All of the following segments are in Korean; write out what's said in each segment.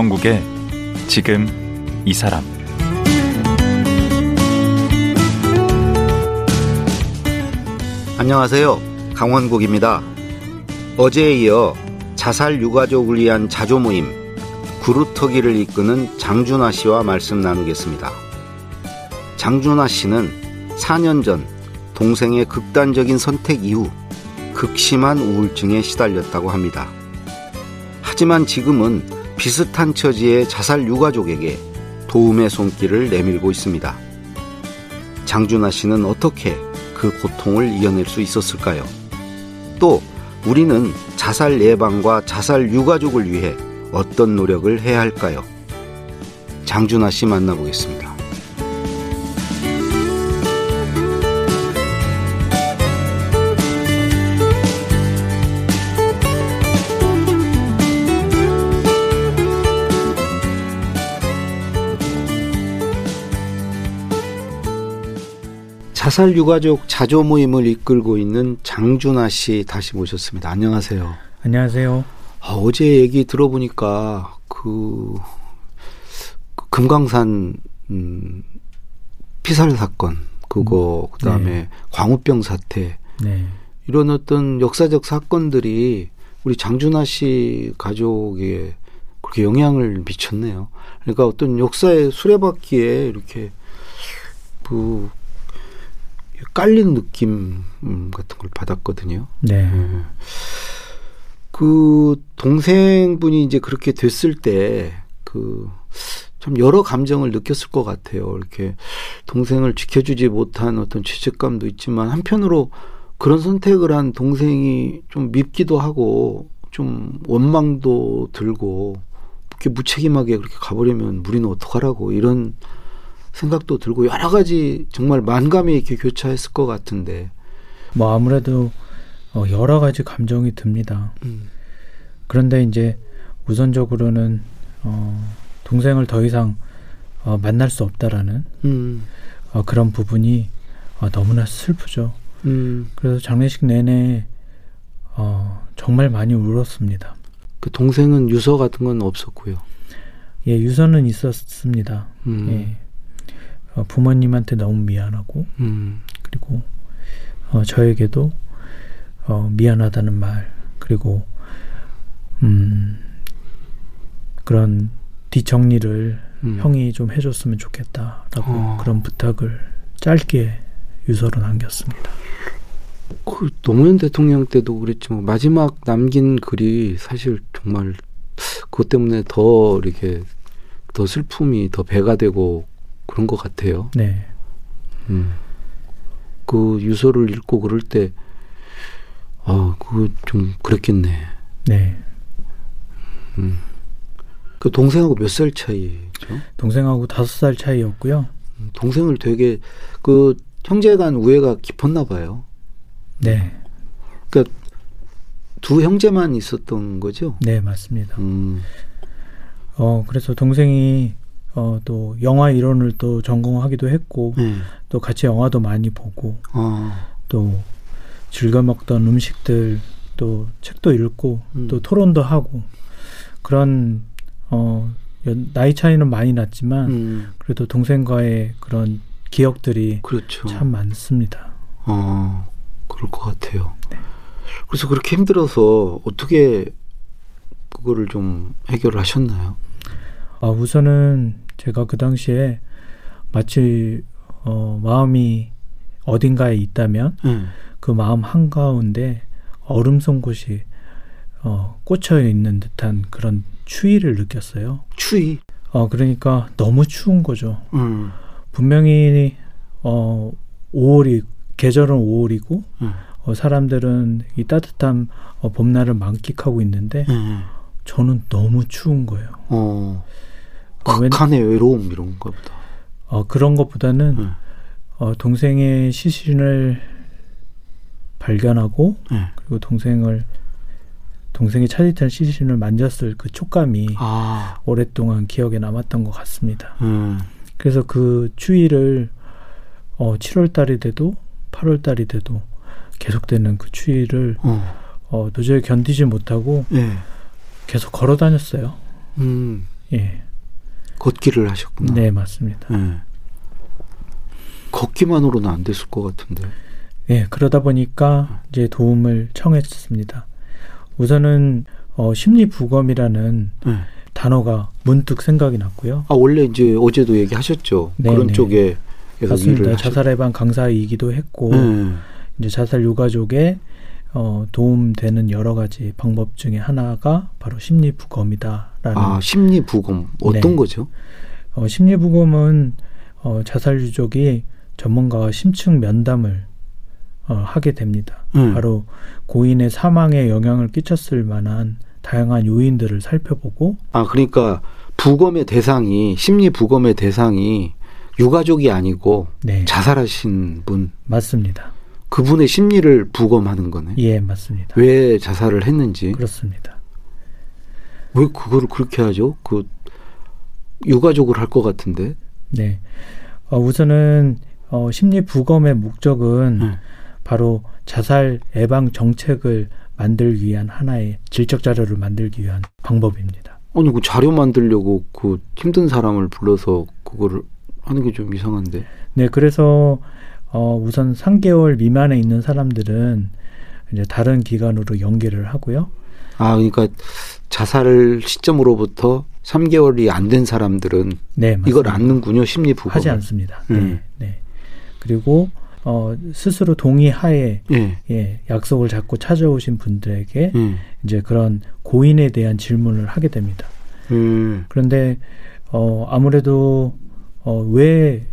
강원국의 지금 이 사람 안녕하세요. 강원국입니다. 어제에 이어 자살 유가족을 위한 자조 모임 구루터기를 이끄는 장준하 씨와 말씀 나누겠습니다. 장준하 씨는 4년 전 동생의 극단적인 선택 이후 극심한 우울증에 시달렸다고 합니다. 하지만 지금은 비슷한 처지의 자살 유가족에게 도움의 손길을 내밀고 있습니다. 장준하 씨는 어떻게 그 고통을 이겨낼 수 있었을까요? 또 우리는 자살 예방과 자살 유가족을 위해 어떤 노력을 해야 할까요? 장준하 씨 만나보겠습니다. 자살 유가족 자조 모임을 이끌고 있는 장준하 씨 다시 모셨습니다. 안녕하세요. 안녕하세요. 아, 어제 얘기 들어보니까 그, 그 금강산 음, 피살 사건 그거 음, 그다음에 네. 광우병 사태 네. 이런 어떤 역사적 사건들이 우리 장준하 씨 가족에 그렇게 영향을 미쳤네요. 그러니까 어떤 역사의 수레바퀴에 이렇게 그 깔린 느낌 음, 같은 걸 받았거든요. 네. 네. 그 동생분이 이제 그렇게 됐을 때 그 참 여러 감정을 느꼈을 것 같아요. 이렇게 동생을 지켜주지 못한 어떤 죄책감도 있지만 한편으로 그런 선택을 한 동생이 좀 밉기도 하고 좀 원망도 들고 이렇게 무책임하게 그렇게 가버리면 우리는 어떡하라고 이런 생각도 들고 여러 가지 정말 만감이 이렇게 교차했을 것 같은데. 뭐 아무래도 어 여러 가지 감정이 듭니다. 음. 그런데 이제 우선적으로는 어 동생을 더 이상 어 만날 수 없다라는 음. 어 그런 부분이 어 너무나 슬프죠. 음. 그래서 장례식 내내 어 정말 많이 울었습니다. 그 동생은 유서 같은 건 없었고요. 예, 유서는 있었습니다. 음. 예. 어, 부모님한테 너무 미안하고 음. 그리고 어, 저에게도 어, 미안하다는 말 그리고 음, 그런 뒷정리를 음. 형이 좀 해줬으면 좋겠다라고 어. 그런 부탁을 짧게 유서로 남겼습니다. 그 노무현 대통령 때도 그랬지만 마지막 남긴 글이 사실 정말 그것 때문에 더 이렇게 더 슬픔이 더 배가 되고 그런 것 같아요. 네. 음. 그 유서를 읽고 그럴 때, 아, 그거 좀 그랬겠네. 네. 음. 그 동생하고 몇 살 차이죠? 동생하고 다섯 살 차이였고요. 음, 동생을 되게 그 형제 간 우애가 깊었나 봐요. 네. 그러니까 두 형제만 있었던 거죠? 네, 맞습니다. 음. 어, 그래서 동생이 어, 또 영화 이론을 또 전공하기도 했고 음. 또 같이 영화도 많이 보고 어. 또 즐겨 먹던 음식들 또 책도 읽고 음. 또 토론도 하고 그런 어 나이 차이는 많이 났지만 음. 그래도 동생과의 그런 기억들이 그렇죠. 참 많습니다. 어, 그럴 것 같아요. 네. 그래서 그렇게 힘들어서 어떻게 그거를 좀 해결하셨나요? 아, 우선은 제가 그 당시에 마치 어, 마음이 어딘가에 있다면 음. 그 마음 한 가운데 얼음 쏜 곳이 어, 꽂혀 있는 듯한 그런 추위를 느꼈어요. 추위? 어, 그러니까 너무 추운 거죠. 음. 분명히 어, 5월이 계절은 5월이고 음. 어, 사람들은 이 따뜻한 어, 봄날을 만끽하고 있는데 음. 저는 너무 추운 거예요. 어. 극한의 외로움 이런 것보다. 어, 그런 것보다는 네. 어, 동생의 시신을 발견하고 네. 그리고 동생을 동생이 차디탄 시신을 만졌을 그 촉감이 아. 오랫동안 기억에 남았던 것 같습니다. 음. 그래서 그 추위를 어, 7월 달이 돼도 8월 달이 돼도 계속되는 그 추위를 어. 어 도저히 견디지 못하고 네. 계속 걸어 다녔어요. 음. 예. 걷기를 하셨구나. 네, 맞습니다. 예. 걷기만으로는 안 됐을 것 같은데. 예, 그러다 보니까 이제 도움을 청했습니다. 우선은 어, 심리부검이라는 네. 단어가 문득 생각이 났고요. 아 원래 이제 어제도 얘기하셨죠. 네네. 그런 네. 쪽에 맞습니다. 자살 예방 강사이기도 했고 네. 이제 자살 유가족에 어, 도움되는 여러 가지 방법 중에 하나가 바로 심리부검이다라는. 아 심리 부검 어떤 네. 거죠? 어, 심리 부검은 어, 자살 유족이 전문가와 심층 면담을 어, 하게 됩니다. 음. 바로 고인의 사망에 영향을 끼쳤을 만한 다양한 요인들을 살펴보고 아 그러니까 부검의 대상이 심리 부검의 대상이 유가족이 아니고 네. 자살하신 분 맞습니다. 그분의 심리를 부검하는 거네. 예, 맞습니다. 왜 자살을 했는지. 그렇습니다. 왜 그거를 그렇게 하죠? 그 유가족을 할 것 같은데. 네. 어, 우선은 어, 심리 부검의 목적은 네. 바로 자살 예방 정책을 만들기 위한 하나의 질적 자료를 만들기 위한 방법입니다. 아니 그 자료 만들려고 그 힘든 사람을 불러서 그거를 하는 게 좀 이상한데. 네, 그래서 어 우선 3개월 미만에 있는 사람들은 이제 다른 기관으로 연계를 하고요. 아, 그러니까 자살 시점으로부터 3개월이 안 된 사람들은 네, 이걸 안는군요 심리 부검 하지 않습니다. 음. 네, 네. 그리고 어, 스스로 동의하에 예. 예, 약속을 잡고 찾아오신 분들에게 음. 이제 그런 고인에 대한 질문을 하게 됩니다. 음. 그런데 어, 아무래도 어, 왜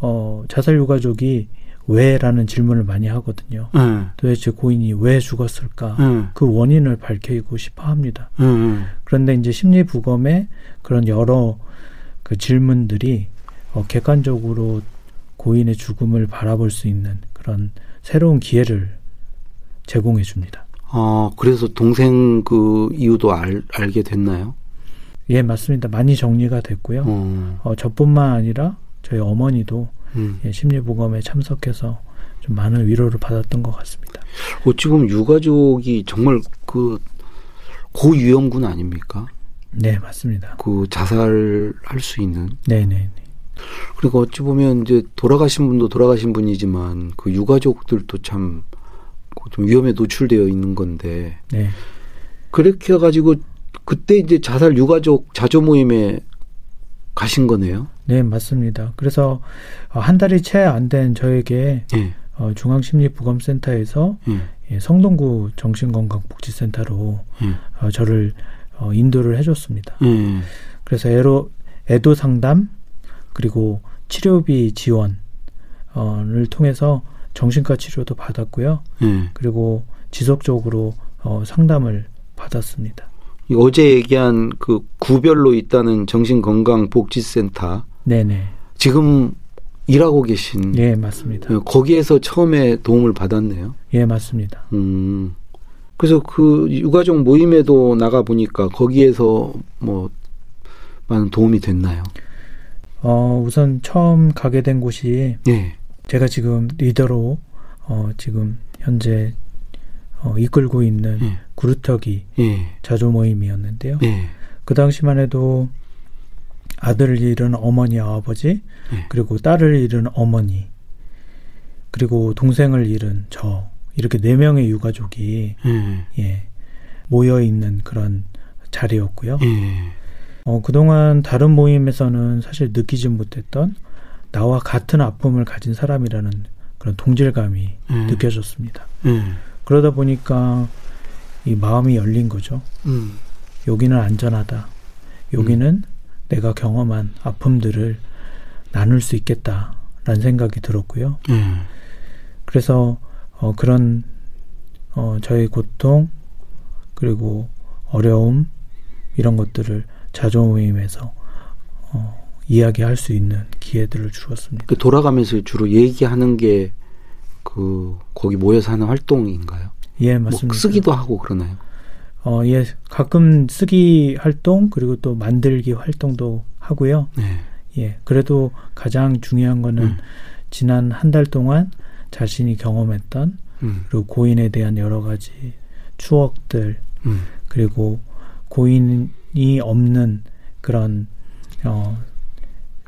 어, 자살 유가족이 왜라는 질문을 많이 하거든요. 음. 도대체 고인이 왜 죽었을까? 음. 그 원인을 밝히고 싶어 합니다. 음. 그런데 이제 심리 부검에 그런 여러 그 질문들이 어, 객관적으로 고인의 죽음을 바라볼 수 있는 그런 새로운 기회를 제공해 줍니다. 아, 그래서 동생 그 이유도 알, 알게 됐나요? 예, 맞습니다. 많이 정리가 됐고요. 어. 어 저뿐만 아니라 저희 어머니도 음. 예, 심리보검에 참석해서 좀 많은 위로를 받았던 것 같습니다. 어찌 보면 유가족이 정말 그 고위험군 아닙니까? 네, 맞습니다. 그 자살할 수 있는. 네네. 네, 네. 그리고 어찌 보면 이제 돌아가신 분도 돌아가신 분이지만 그 유가족들도 참 좀 위험에 노출되어 있는 건데. 네. 그렇게 해가지고 그때 이제 자살 유가족 자조 모임에 가신 거네요. 네, 맞습니다. 그래서 어, 한 달이 채 안 된 저에게 네. 어, 중앙심리부검센터에서 네. 예, 성동구 정신건강복지센터로 네. 어, 저를 어, 인도를 해줬습니다. 그래서 애로, 애도 상담, 그리고 치료비 지원을 통해서 정신과 치료도 받았고요. 음. 그리고 지속적으로 어, 상담을 받았습니다. 어제 얘기한 그 구별로 있다는 정신건강복지센터. 네네. 지금 일하고 계신. 예, 맞습니다. 예, 거기에서 처음에 도움을 받았네요. 예, 맞습니다. 음. 그래서 그 유가족 모임에도 나가 보니까 거기에서 뭐 많은 도움이 됐나요? 어, 우선 처음 가게 된 곳이 예. 제가 지금 리더로 어, 지금 현재 어, 이끌고 있는 예. 구루터기 예. 자조 모임이었는데요. 예. 그 당시만 해도 아들을 잃은 어머니와 아버지, 예. 그리고 딸을 잃은 어머니, 그리고 동생을 잃은 저 이렇게 네 명의 유가족이 예. 예 모여 있는 그런 자리였고요. 예. 어, 그동안 다른 모임에서는 사실 느끼지 못했던 나와 같은 아픔을 가진 사람이라는 그런 동질감이 음. 느껴졌습니다. 음. 그러다 보니까 이 마음이 열린 거죠. 음. 여기는 안전하다. 여기는 음. 내가 경험한 아픔들을 나눌 수 있겠다라는 생각이 들었고요. 음. 그래서 어, 그런 어, 저의 고통 그리고 어려움 이런 것들을 자조 모임에서 어, 이야기할 수 있는 기회들을 주었습니다. 그 돌아가면서 주로 얘기하는 게 그 거기 모여서 하는 활동인가요? 예, 맞습니다. 뭐 쓰기도 하고 그러나요? 어, 예, 가끔 쓰기 활동 그리고 또 만들기 활동도 하고요. 네. 예, 그래도 가장 중요한 거는 음. 지난 한 달 동안 자신이 경험했던 음. 그리고 고인에 대한 여러 가지 추억들 음. 그리고 고인 이 없는 그런 어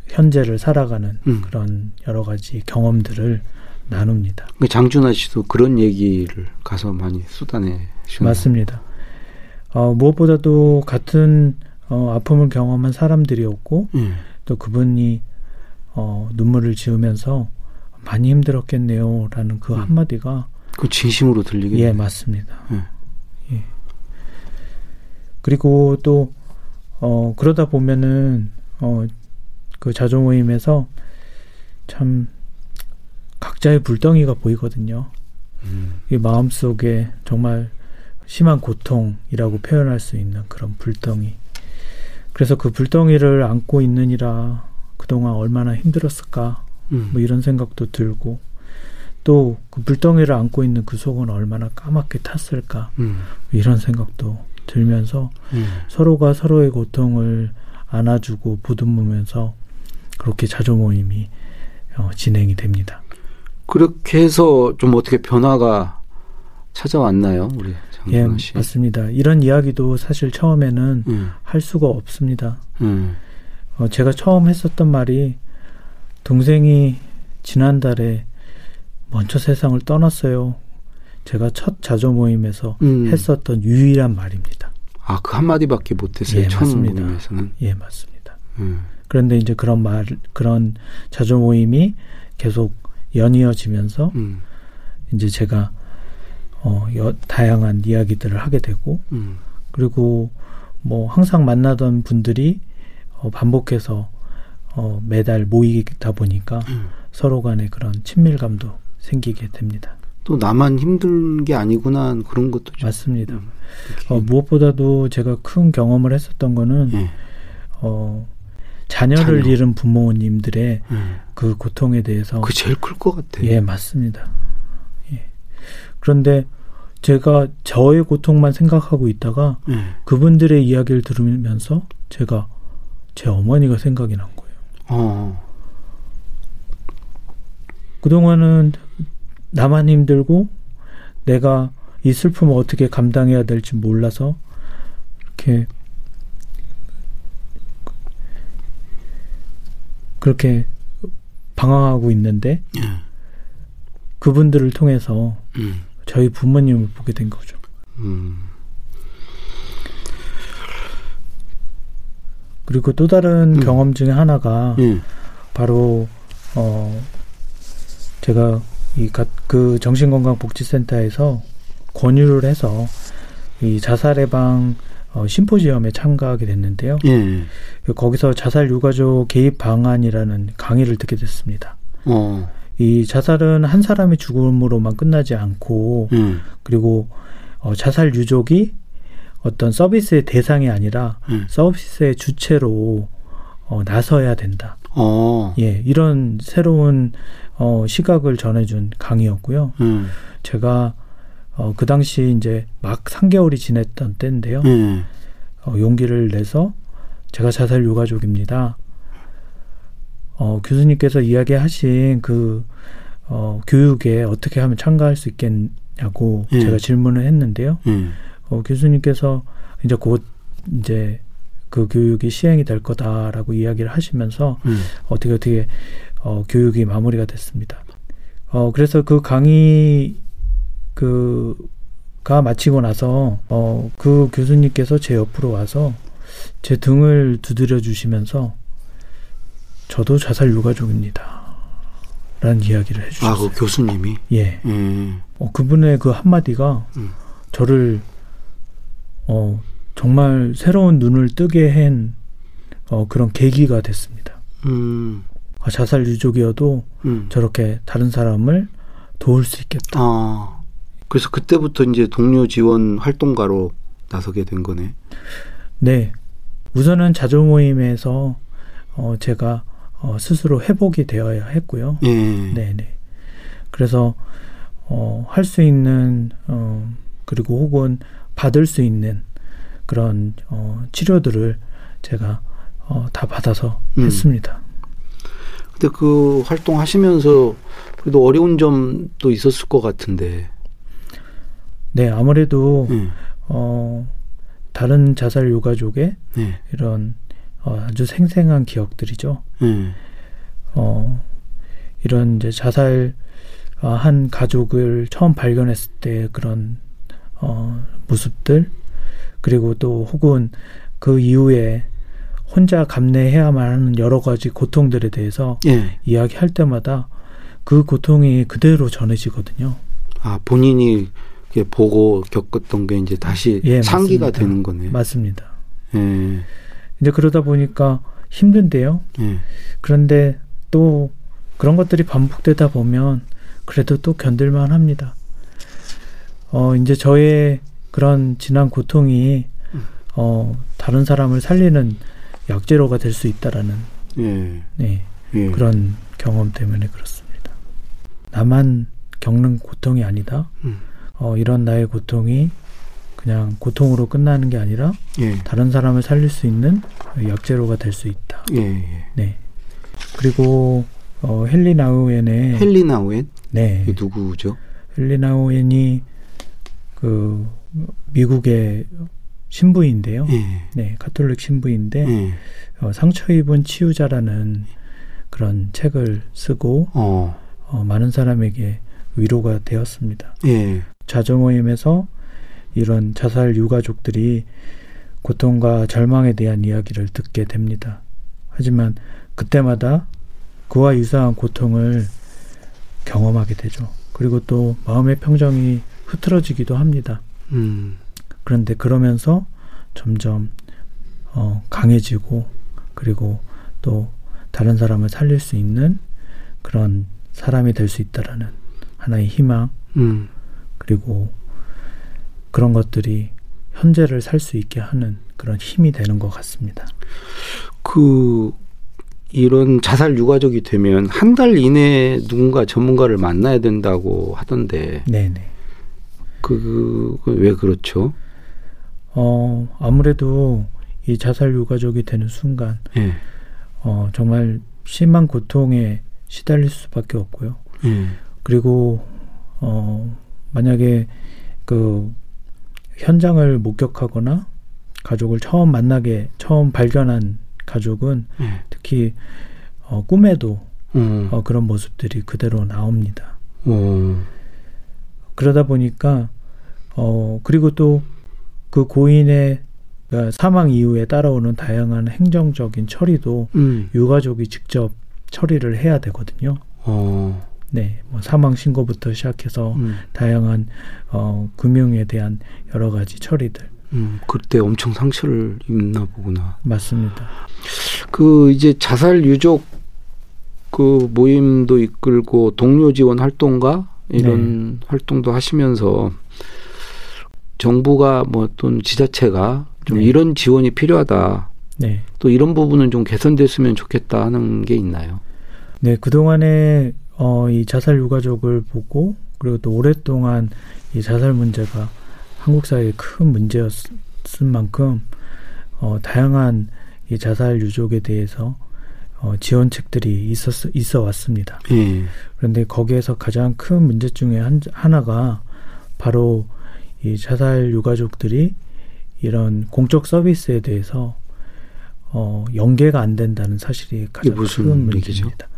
현재를 살아가는 음. 그런 여러 가지 경험들을 나눕니다. 그 장준하 씨도 그런 얘기를 가서 많이 쏟아내 주셨나요? 맞습니다. 어, 무엇보다도 같은 어, 아픔을 경험한 사람들이었고 음. 또 그분이 어, 눈물을 지으면서 많이 힘들었겠네요라는 그 음. 한마디가 그 진심으로 들리겠네요. 예, 맞습니다. 음. 예. 그리고 또 어, 그러다 보면은 어, 그 자조 모임에서 참 각자의 불덩이가 보이거든요. 음. 이 마음 속에 정말 심한 고통이라고 표현할 수 있는 그런 불덩이. 그래서 그 불덩이를 안고 있느니라 그동안 얼마나 힘들었을까. 음. 뭐 이런 생각도 들고 또 그 불덩이를 안고 있는 그 속은 얼마나 까맣게 탔을까. 음. 이런 생각도 들면서 음. 서로가 서로의 고통을 안아주고 보듬으면서 그렇게 자조 모임이 어, 진행이 됩니다. 그렇게 해서 좀 어떻게 변화가 찾아왔나요, 우리 예, 씨? 맞습니다. 이런 이야기도 사실 처음에는 음. 할 수가 없습니다. 음. 어, 제가 처음 했었던 말이 동생이 지난달에 먼저 세상을 떠났어요. 제가 첫 자조 모임에서 음. 했었던 유일한 말입니다. 아, 그 한마디밖에 못했어요. 예, 처음 맞습니다. 모임에서는. 예, 맞습니다. 음. 그런데 이제 그런 말, 그런 자조 모임이 계속 연이어지면서 음. 이제 제가 어, 여, 다양한 이야기들을 하게 되고 음. 그리고 뭐 항상 만나던 분들이 어, 반복해서 어, 매달 모이다 보니까 음. 서로 간에 그런 친밀감도 생기게 됩니다. 또 나만 힘든 게 아니구나 그런 것도 좀. 맞습니다. 음, 어, 무엇보다도 제가 큰 경험을 했었던 거는 네. 어, 자녀를 자녀. 잃은 부모님들의 음. 그 고통에 대해서 그 제일 클 것 같아요. 예, 맞습니다. 예. 그런데 제가 저의 고통만 생각하고 있다가 음. 그분들의 이야기를 들으면서 제가 제 어머니가 생각이 난 거예요. 어. 그동안은 나만 힘들고 내가 이 슬픔을 어떻게 감당해야 될지 몰라서 이렇게 그렇게 방황하고 있는데 예. 그분들을 통해서 음. 저희 부모님을 보게 된 거죠. 음. 그리고 또 다른 음. 경험 중에 하나가 음. 바로 어 제가 이그 정신건강복지센터에서 권유를 해서 이 자살 예방 어, 심포지엄에 참가하게 됐는데요. 예. 거기서 자살 유가족 개입 방안이라는 강의를 듣게 됐습니다. 어. 이 자살은 한 사람의 죽음으로만 끝나지 않고 음. 그리고 어, 자살 유족이 어떤 서비스의 대상이 아니라 음. 서비스의 주체로 어, 나서야 된다. 어. 예, 이런 새로운 어, 시각을 전해준 강의였고요. 음. 제가 어, 그 당시 이제 막 3개월이 지냈던 때인데요. 음. 어, 용기를 내서 제가 자살 유가족입니다. 어, 교수님께서 이야기하신 그 어, 교육에 어떻게 하면 참가할 수 있겠냐고 음. 제가 질문을 했는데요. 음. 어, 교수님께서 이제 곧 이제 그 교육이 시행이 될 거다라고 이야기를 하시면서 음. 어떻게 어떻게 어, 교육이 마무리가 됐습니다. 어, 그래서 그 강의 그가 마치고 나서 어, 그 교수님께서 제 옆으로 와서 제 등을 두드려 주시면서 저도 자살 유가족입니다. 라는 이야기를 해주셨어요. 아, 그 교수님이? 예. 음. 어, 그분의 그 한마디가 음. 저를 어, 정말 새로운 눈을 뜨게 한 어, 그런 계기가 됐습니다. 음. 아, 자살 유족이어도 음. 저렇게 다른 사람을 도울 수 있겠다. 아. 그래서 그때부터 이제 동료 지원 활동가로 나서게 된 거네. 네. 우선은 자조 모임에서 어, 제가 어, 스스로 회복이 되어야 했고요. 예. 네네. 그래서 어, 할 수 있는 어, 그리고 혹은 받을 수 있는 그런 어, 치료들을 제가 어, 다 받아서 음. 했습니다. 근데 그 활동하시면서 그래도 어려운 점도 있었을 것 같은데. 네, 아무래도 음. 어, 다른 자살 유가족의 네. 이런 어, 아주 생생한 기억들이죠. 음. 어, 이런 이제 자살 어, 한 가족을 처음 발견했을 때 그런 어, 모습들 그리고 또 혹은 그 이후에 혼자 감내해야만 하는 여러 가지 고통들에 대해서 예. 이야기할 때마다 그 고통이 그대로 전해지거든요. 아 본인이 보고 겪었던 게 이제 다시 예, 상기가 맞습니다. 되는 거네요. 맞습니다. 예. 이제 그러다 보니까 힘든데요. 예. 그런데 또 그런 것들이 반복되다 보면 그래도 또 견딜만 합니다. 어, 이제 저의 그런 지난 고통이 어, 다른 사람을 살리는 약재로가 될 수 있다라는 예. 네, 예. 그런 경험 때문에 그렇습니다. 나만 겪는 고통이 아니다. 음. 어, 이런 나의 고통이 그냥 고통으로 끝나는 게 아니라 예. 다른 사람을 살릴 수 있는 약재로가 될 수 있다. 예, 예. 네. 그리고 어, 헨리 나우엔의 헨리 나우엔? 네. 누구죠? 헨리 나우엔이 그 미국의 신부인데요. 예. 네, 가톨릭 신부인데 예. 어, 상처 입은 치유자라는 그런 책을 쓰고 어. 어, 많은 사람에게 위로가 되었습니다. 예. 자조 모임에서 이런 자살 유가족들이 고통과 절망에 대한 이야기를 듣게 됩니다. 하지만 그때마다 그와 유사한 고통을 경험하게 되죠. 그리고 또 마음의 평정이 흐트러지기도 합니다. 음. 그런데 그러면서 점점 어, 강해지고 그리고 또 다른 사람을 살릴 수 있는 그런 사람이 될 수 있다라는 하나의 희망 음. 그리고 그런 것들이 현재를 살 수 있게 하는 그런 힘이 되는 것 같습니다. 그 이런 자살 유가족이 되면 한 달 이내에 누군가 전문가를 만나야 된다고 하던데. 네네. 그, 그, 왜 그렇죠? 어, 아무래도 이 자살 유가족이 되는 순간, 네. 어, 정말 심한 고통에 시달릴 수밖에 없고요. 네. 그리고, 어, 만약에 그 현장을 목격하거나 가족을 처음 만나게, 처음 발견한 가족은 네. 특히 어, 꿈에도 음. 어, 그런 모습들이 그대로 나옵니다. 음. 그러다 보니까 어 그리고 또 그 고인의 그러니까 사망 이후에 따라오는 다양한 행정적인 처리도 음. 유가족이 직접 처리를 해야 되거든요. 어. 네, 뭐 사망 신고부터 시작해서 음. 다양한 어 금융에 대한 여러 가지 처리들. 음, 그때 엄청 상처를 입나 보구나. 맞습니다. 그 이제 자살 유족 그 모임도 이끌고 동료 지원 활동가 이런 네. 활동도 하시면서 정부가 뭐 또는 지자체가 좀 네. 이런 지원이 필요하다. 네. 또 이런 부분은 좀 개선됐으면 좋겠다 하는 게 있나요? 네, 그동안에 어, 이 자살 유가족을 보고 그리고 또 오랫동안 이 자살 문제가 한국 사회의 큰 문제였을 만큼 어, 다양한 이 자살 유족에 대해서 어, 지원책들이 있었 있어 왔습니다. 예. 그런데 거기에서 가장 큰 문제 중에 한, 하나가 바로 이 자살 유가족들이 이런 공적 서비스에 대해서 어, 연계가 안 된다는 사실이 가장 큰 문제입니다.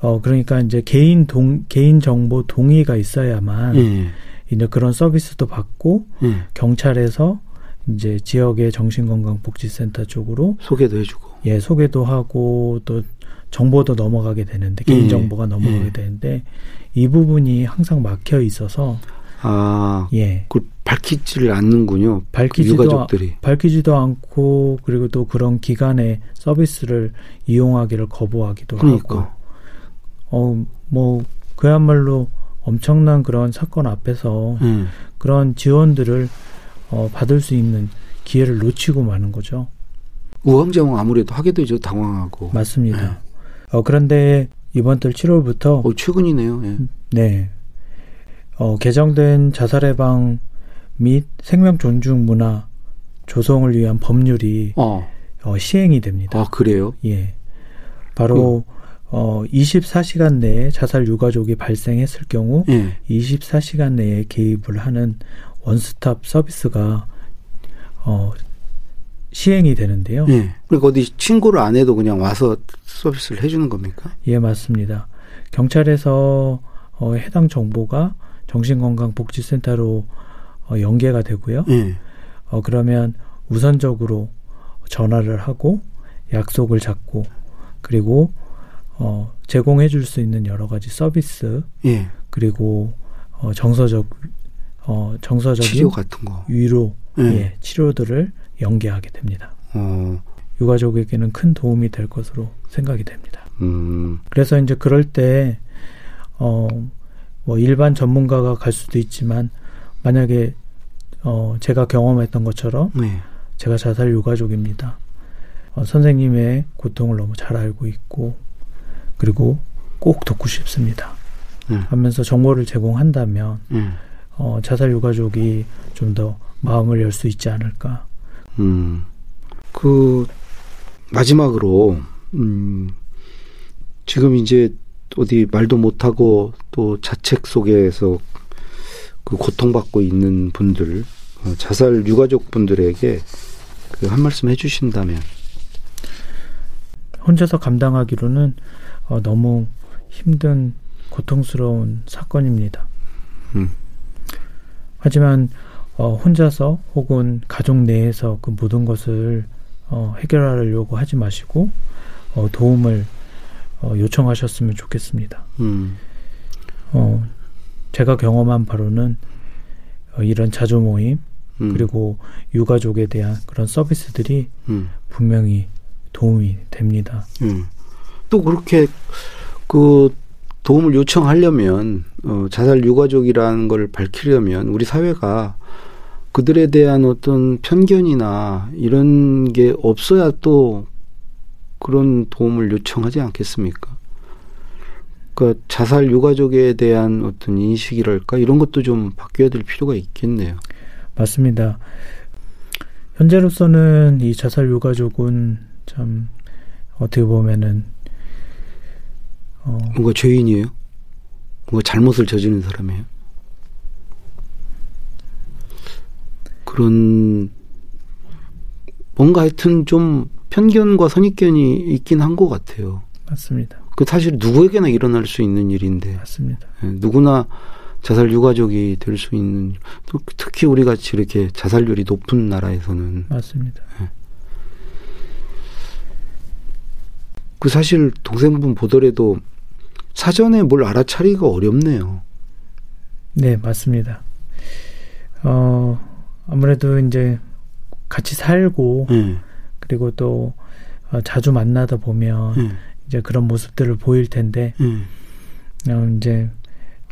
어, 그러니까 이제 개인 동, 개인 정보 동의가 있어야만 예. 이제 그런 서비스도 받고 예. 경찰에서 이제 지역의 정신건강복지센터 쪽으로 소개도 해주고 예 소개도 하고 또 정보도 넘어가게 되는데 개인 예. 정보가 넘어가게 예. 되는데 이 부분이 항상 막혀 있어서 아, 예. 그 밝히지를 않는군요. 밝히지도 유가족들이 밝히지도 않고 그리고 또 그런 기관의 서비스를 이용하기를 거부하기도 그러니까. 하고 어 뭐 그야말로 엄청난 그런 사건 앞에서 음. 그런 지원들을 어, 받을 수 있는 기회를 놓치고 마는 거죠. 우왕좌왕 아무래도 하게 되죠. 당황하고. 맞습니다. 네. 어, 그런데 이번 달 7월부터 어, 최근이네요. 네. 네. 어, 개정된 자살 예방 및 생명 존중 문화 조성을 위한 법률이 어. 어 시행이 됩니다. 아, 그래요? 예. 바로 그, 어 24시간 내에 자살 유가족이 발생했을 경우 예. 24시간 내에 개입을 하는 원스톱 서비스가 어 시행이 되는데요. 예. 그러니까 어디 신고를 안 해도 그냥 와서 서비스를 해주는 겁니까? 예, 맞습니다. 경찰에서 어, 해당 정보가 정신건강복지센터로 어, 연계가 되고요. 예. 어, 그러면 우선적으로 전화를 하고 약속을 잡고 그리고 어, 제공해 줄 수 있는 여러 가지 서비스 예. 그리고 어, 정서적 어, 정서적인 치료 같은 거 위로 예. 예 치료들을 연계하게 됩니다. 어. 유가족에게는 큰 도움이 될 것으로 생각이 됩니다. 음. 그래서 이제 그럴 때, 어, 뭐 일반 전문가가 갈 수도 있지만, 만약에, 어, 제가 경험했던 것처럼, 네. 제가 자살 유가족입니다. 어, 선생님의 고통을 너무 잘 알고 있고, 그리고 꼭 돕고 싶습니다. 네. 하면서 정보를 제공한다면, 네. 어, 자살 유가족이 좀 더 마음을 열 수 있지 않을까. 음. 그 마지막으로 음 지금 이제 어디 말도 못하고 또 자책 속에서 그 고통받고 있는 분들 어, 자살 유가족 분들에게 그 한 말씀 해주신다면 혼자서 감당하기로는 어, 너무 힘든 고통스러운 사건입니다. 음. 하지만 어, 혼자서 혹은 가족 내에서 그 모든 것을 어, 해결하려고 하지 마시고 어, 도움을 어, 요청하셨으면 좋겠습니다. 음. 어, 제가 경험한 바로는 어, 이런 자조 모임 음. 그리고 유가족에 대한 그런 서비스들이 음. 분명히 도움이 됩니다. 음. 또 그렇게 그 도움을 요청하려면 어, 자살 유가족이라는 걸 밝히려면 우리 사회가 그들에 대한 어떤 편견이나 이런 게 없어야 또 그런 도움을 요청하지 않겠습니까? 그러니까 자살 유가족에 대한 어떤 인식이랄까 이런 것도 좀 바뀌어야 될 필요가 있겠네요. 맞습니다. 현재로서는 이 자살 유가족은 참 어떻게 보면은 어 뭔가 죄인이에요? 뭔가 잘못을 저지른 사람이에요? 그런 뭔가 하여튼 좀 편견과 선입견이 있긴 한 것 같아요. 맞습니다. 그 사실 누구에게나 일어날 수 있는 일인데. 맞습니다. 예, 누구나 자살 유가족이 될 수 있는 또 특히 우리 같이 이렇게 자살률이 높은 나라에서는 맞습니다. 예. 그 사실 동생분 보더라도 사전에 뭘 알아차리기가 어렵네요. 네, 맞습니다. 어, 아무래도 이제 같이 살고 음. 그리고 또 어, 자주 만나다 보면 음. 이제 그런 모습들을 보일 텐데 음. 어, 이제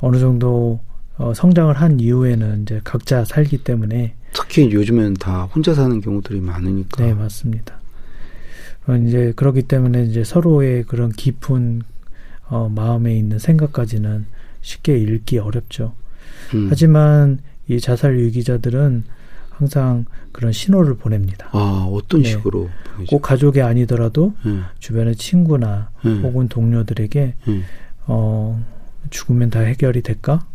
어느 정도 어, 성장을 한 이후에는 이제 각자 살기 때문에 특히 요즘엔 다 혼자 사는 경우들이 많으니까 네 맞습니다. 어, 이제 그렇기 때문에 이제 서로의 그런 깊은 어, 마음에 있는 생각까지는 쉽게 읽기 어렵죠. 음. 하지만 이 자살 유기자들은 항상 그런 신호를 보냅니다. 아, 어떤 네. 식으로? 꼭 가족이 아니더라도 네. 주변의 친구나 네. 혹은 동료들에게 네. 어, 죽으면 다 해결이 될까?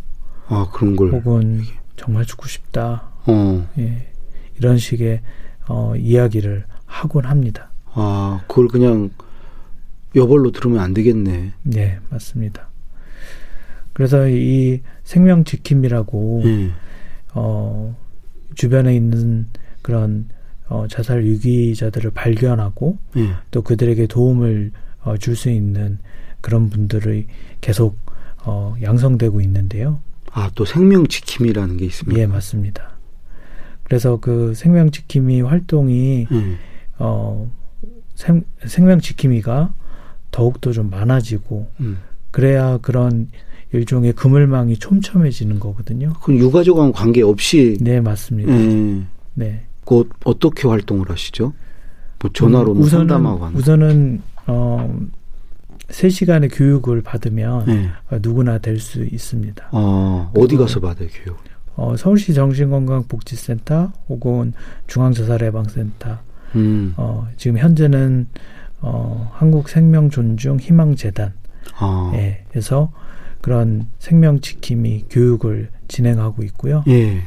아, 그런 걸. 혹은 정말 죽고 싶다. 어. 예. 이런 식의 어, 이야기를 하곤 합니다. 아, 그걸 그냥 여벌로 들으면 안 되겠네. 네, 맞습니다. 그래서 이 생명 지킴이라고 네. 어 주변에 있는 그런 어, 자살 위기자들을 발견하고 예. 또 그들에게 도움을 어, 줄 수 있는 그런 분들이 계속 어, 양성되고 있는데요. 아, 또 생명 지킴이라는 게 있습니다. 예, 맞습니다. 그래서 그 생명 지킴이 활동이 음. 어, 생, 생명 지킴이가 더욱더 좀 많아지고 음. 그래야 그런 일종의 그물망이 촘촘해지는 거거든요. 그럼 유가족과는 관계 없이 네 맞습니다. 음. 네. 그 어떻게 활동을 하시죠? 뭐 전화로 음, 우선은, 상담하고 하는. 우선은 어 3시간의 교육을 받으면 네. 어, 누구나 될 수 있습니다. 아, 어디 가서 받아요, 교육? 어, 서울시 정신건강복지센터 혹은 중앙자살예방센터. 음. 어, 지금 현재는 어, 한국생명존중희망재단. 아. 예, 에서 그런 생명 지킴이 교육을 진행하고 있고요. 예.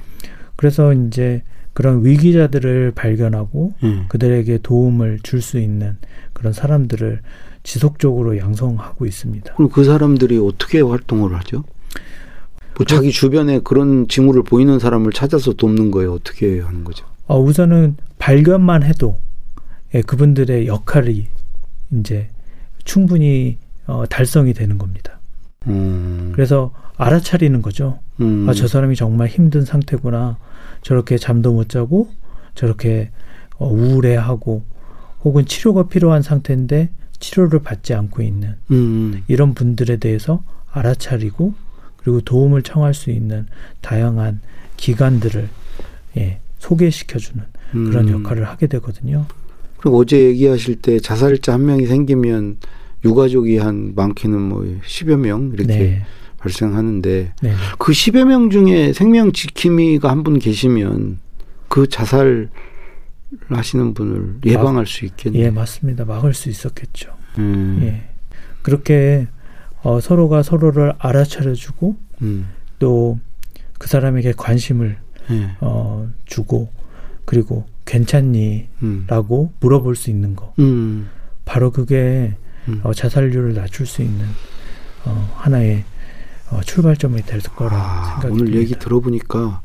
그래서 이제 그런 위기자들을 발견하고 음. 그들에게 도움을 줄 수 있는 그런 사람들을 지속적으로 양성하고 있습니다. 그럼 그 사람들이 어떻게 활동을 하죠? 뭐 자기 주변에 그런 징후를 보이는 사람을 찾아서 돕는 거예요. 어떻게 하는 거죠? 어, 우선은 발견만 해도 예, 그분들의 역할이 이제 충분히 어, 달성이 되는 겁니다. 음. 그래서 알아차리는 거죠. 음. 아, 저 사람이 정말 힘든 상태구나. 저렇게 잠도 못 자고 저렇게 어, 우울해하고 혹은 치료가 필요한 상태인데 치료를 받지 않고 있는 음. 이런 분들에 대해서 알아차리고 그리고 도움을 청할 수 있는 다양한 기관들을 예, 소개시켜주는 그런 음. 역할을 하게 되거든요. 그리고 어제 얘기하실 때 자살자 한 명이 생기면 유가족이 한 많게는 뭐 10여 명 이렇게 네. 발생하는데 네. 그 10여 명 중에 생명 지킴이가 한 분 계시면 그 자살 하시는 분을 예방할 막, 수 있겠네요. 예, 맞습니다. 막을 수 있었겠죠. 음. 예. 그렇게 어, 서로가 서로를 알아차려주고 음. 또그 사람에게 관심을 예. 어, 주고 그리고 괜찮니? 음. 라고 물어볼 수 있는 거. 음. 바로 그게 음. 어, 자살률을 낮출 수 있는 어, 하나의 어, 출발점이 될 거라 아, 생각이 오늘 듭니다. 얘기 들어보니까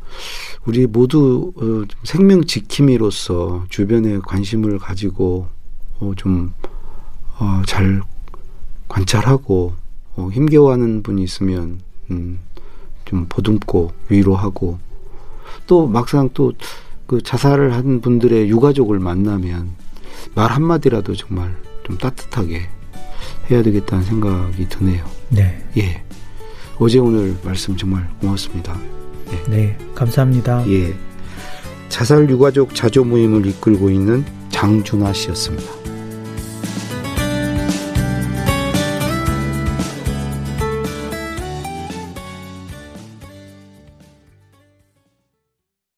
우리 모두 어, 생명 지킴이로서 주변에 관심을 가지고 어, 좀잘 어, 관찰하고 어, 힘겨워하는 분이 있으면 음, 좀 보듬고 위로하고 또 막상 또 그 자살을 한 분들의 유가족을 만나면 말 한마디라도 정말 좀 따뜻하게 해야 되겠다는 생각이 드네요. 네. 예. 어제 오늘 말씀 정말 고맙습니다. 예. 네, 감사합니다. 예. 자살 유가족 자조 모임을 이끌고 있는 장준하 씨였습니다.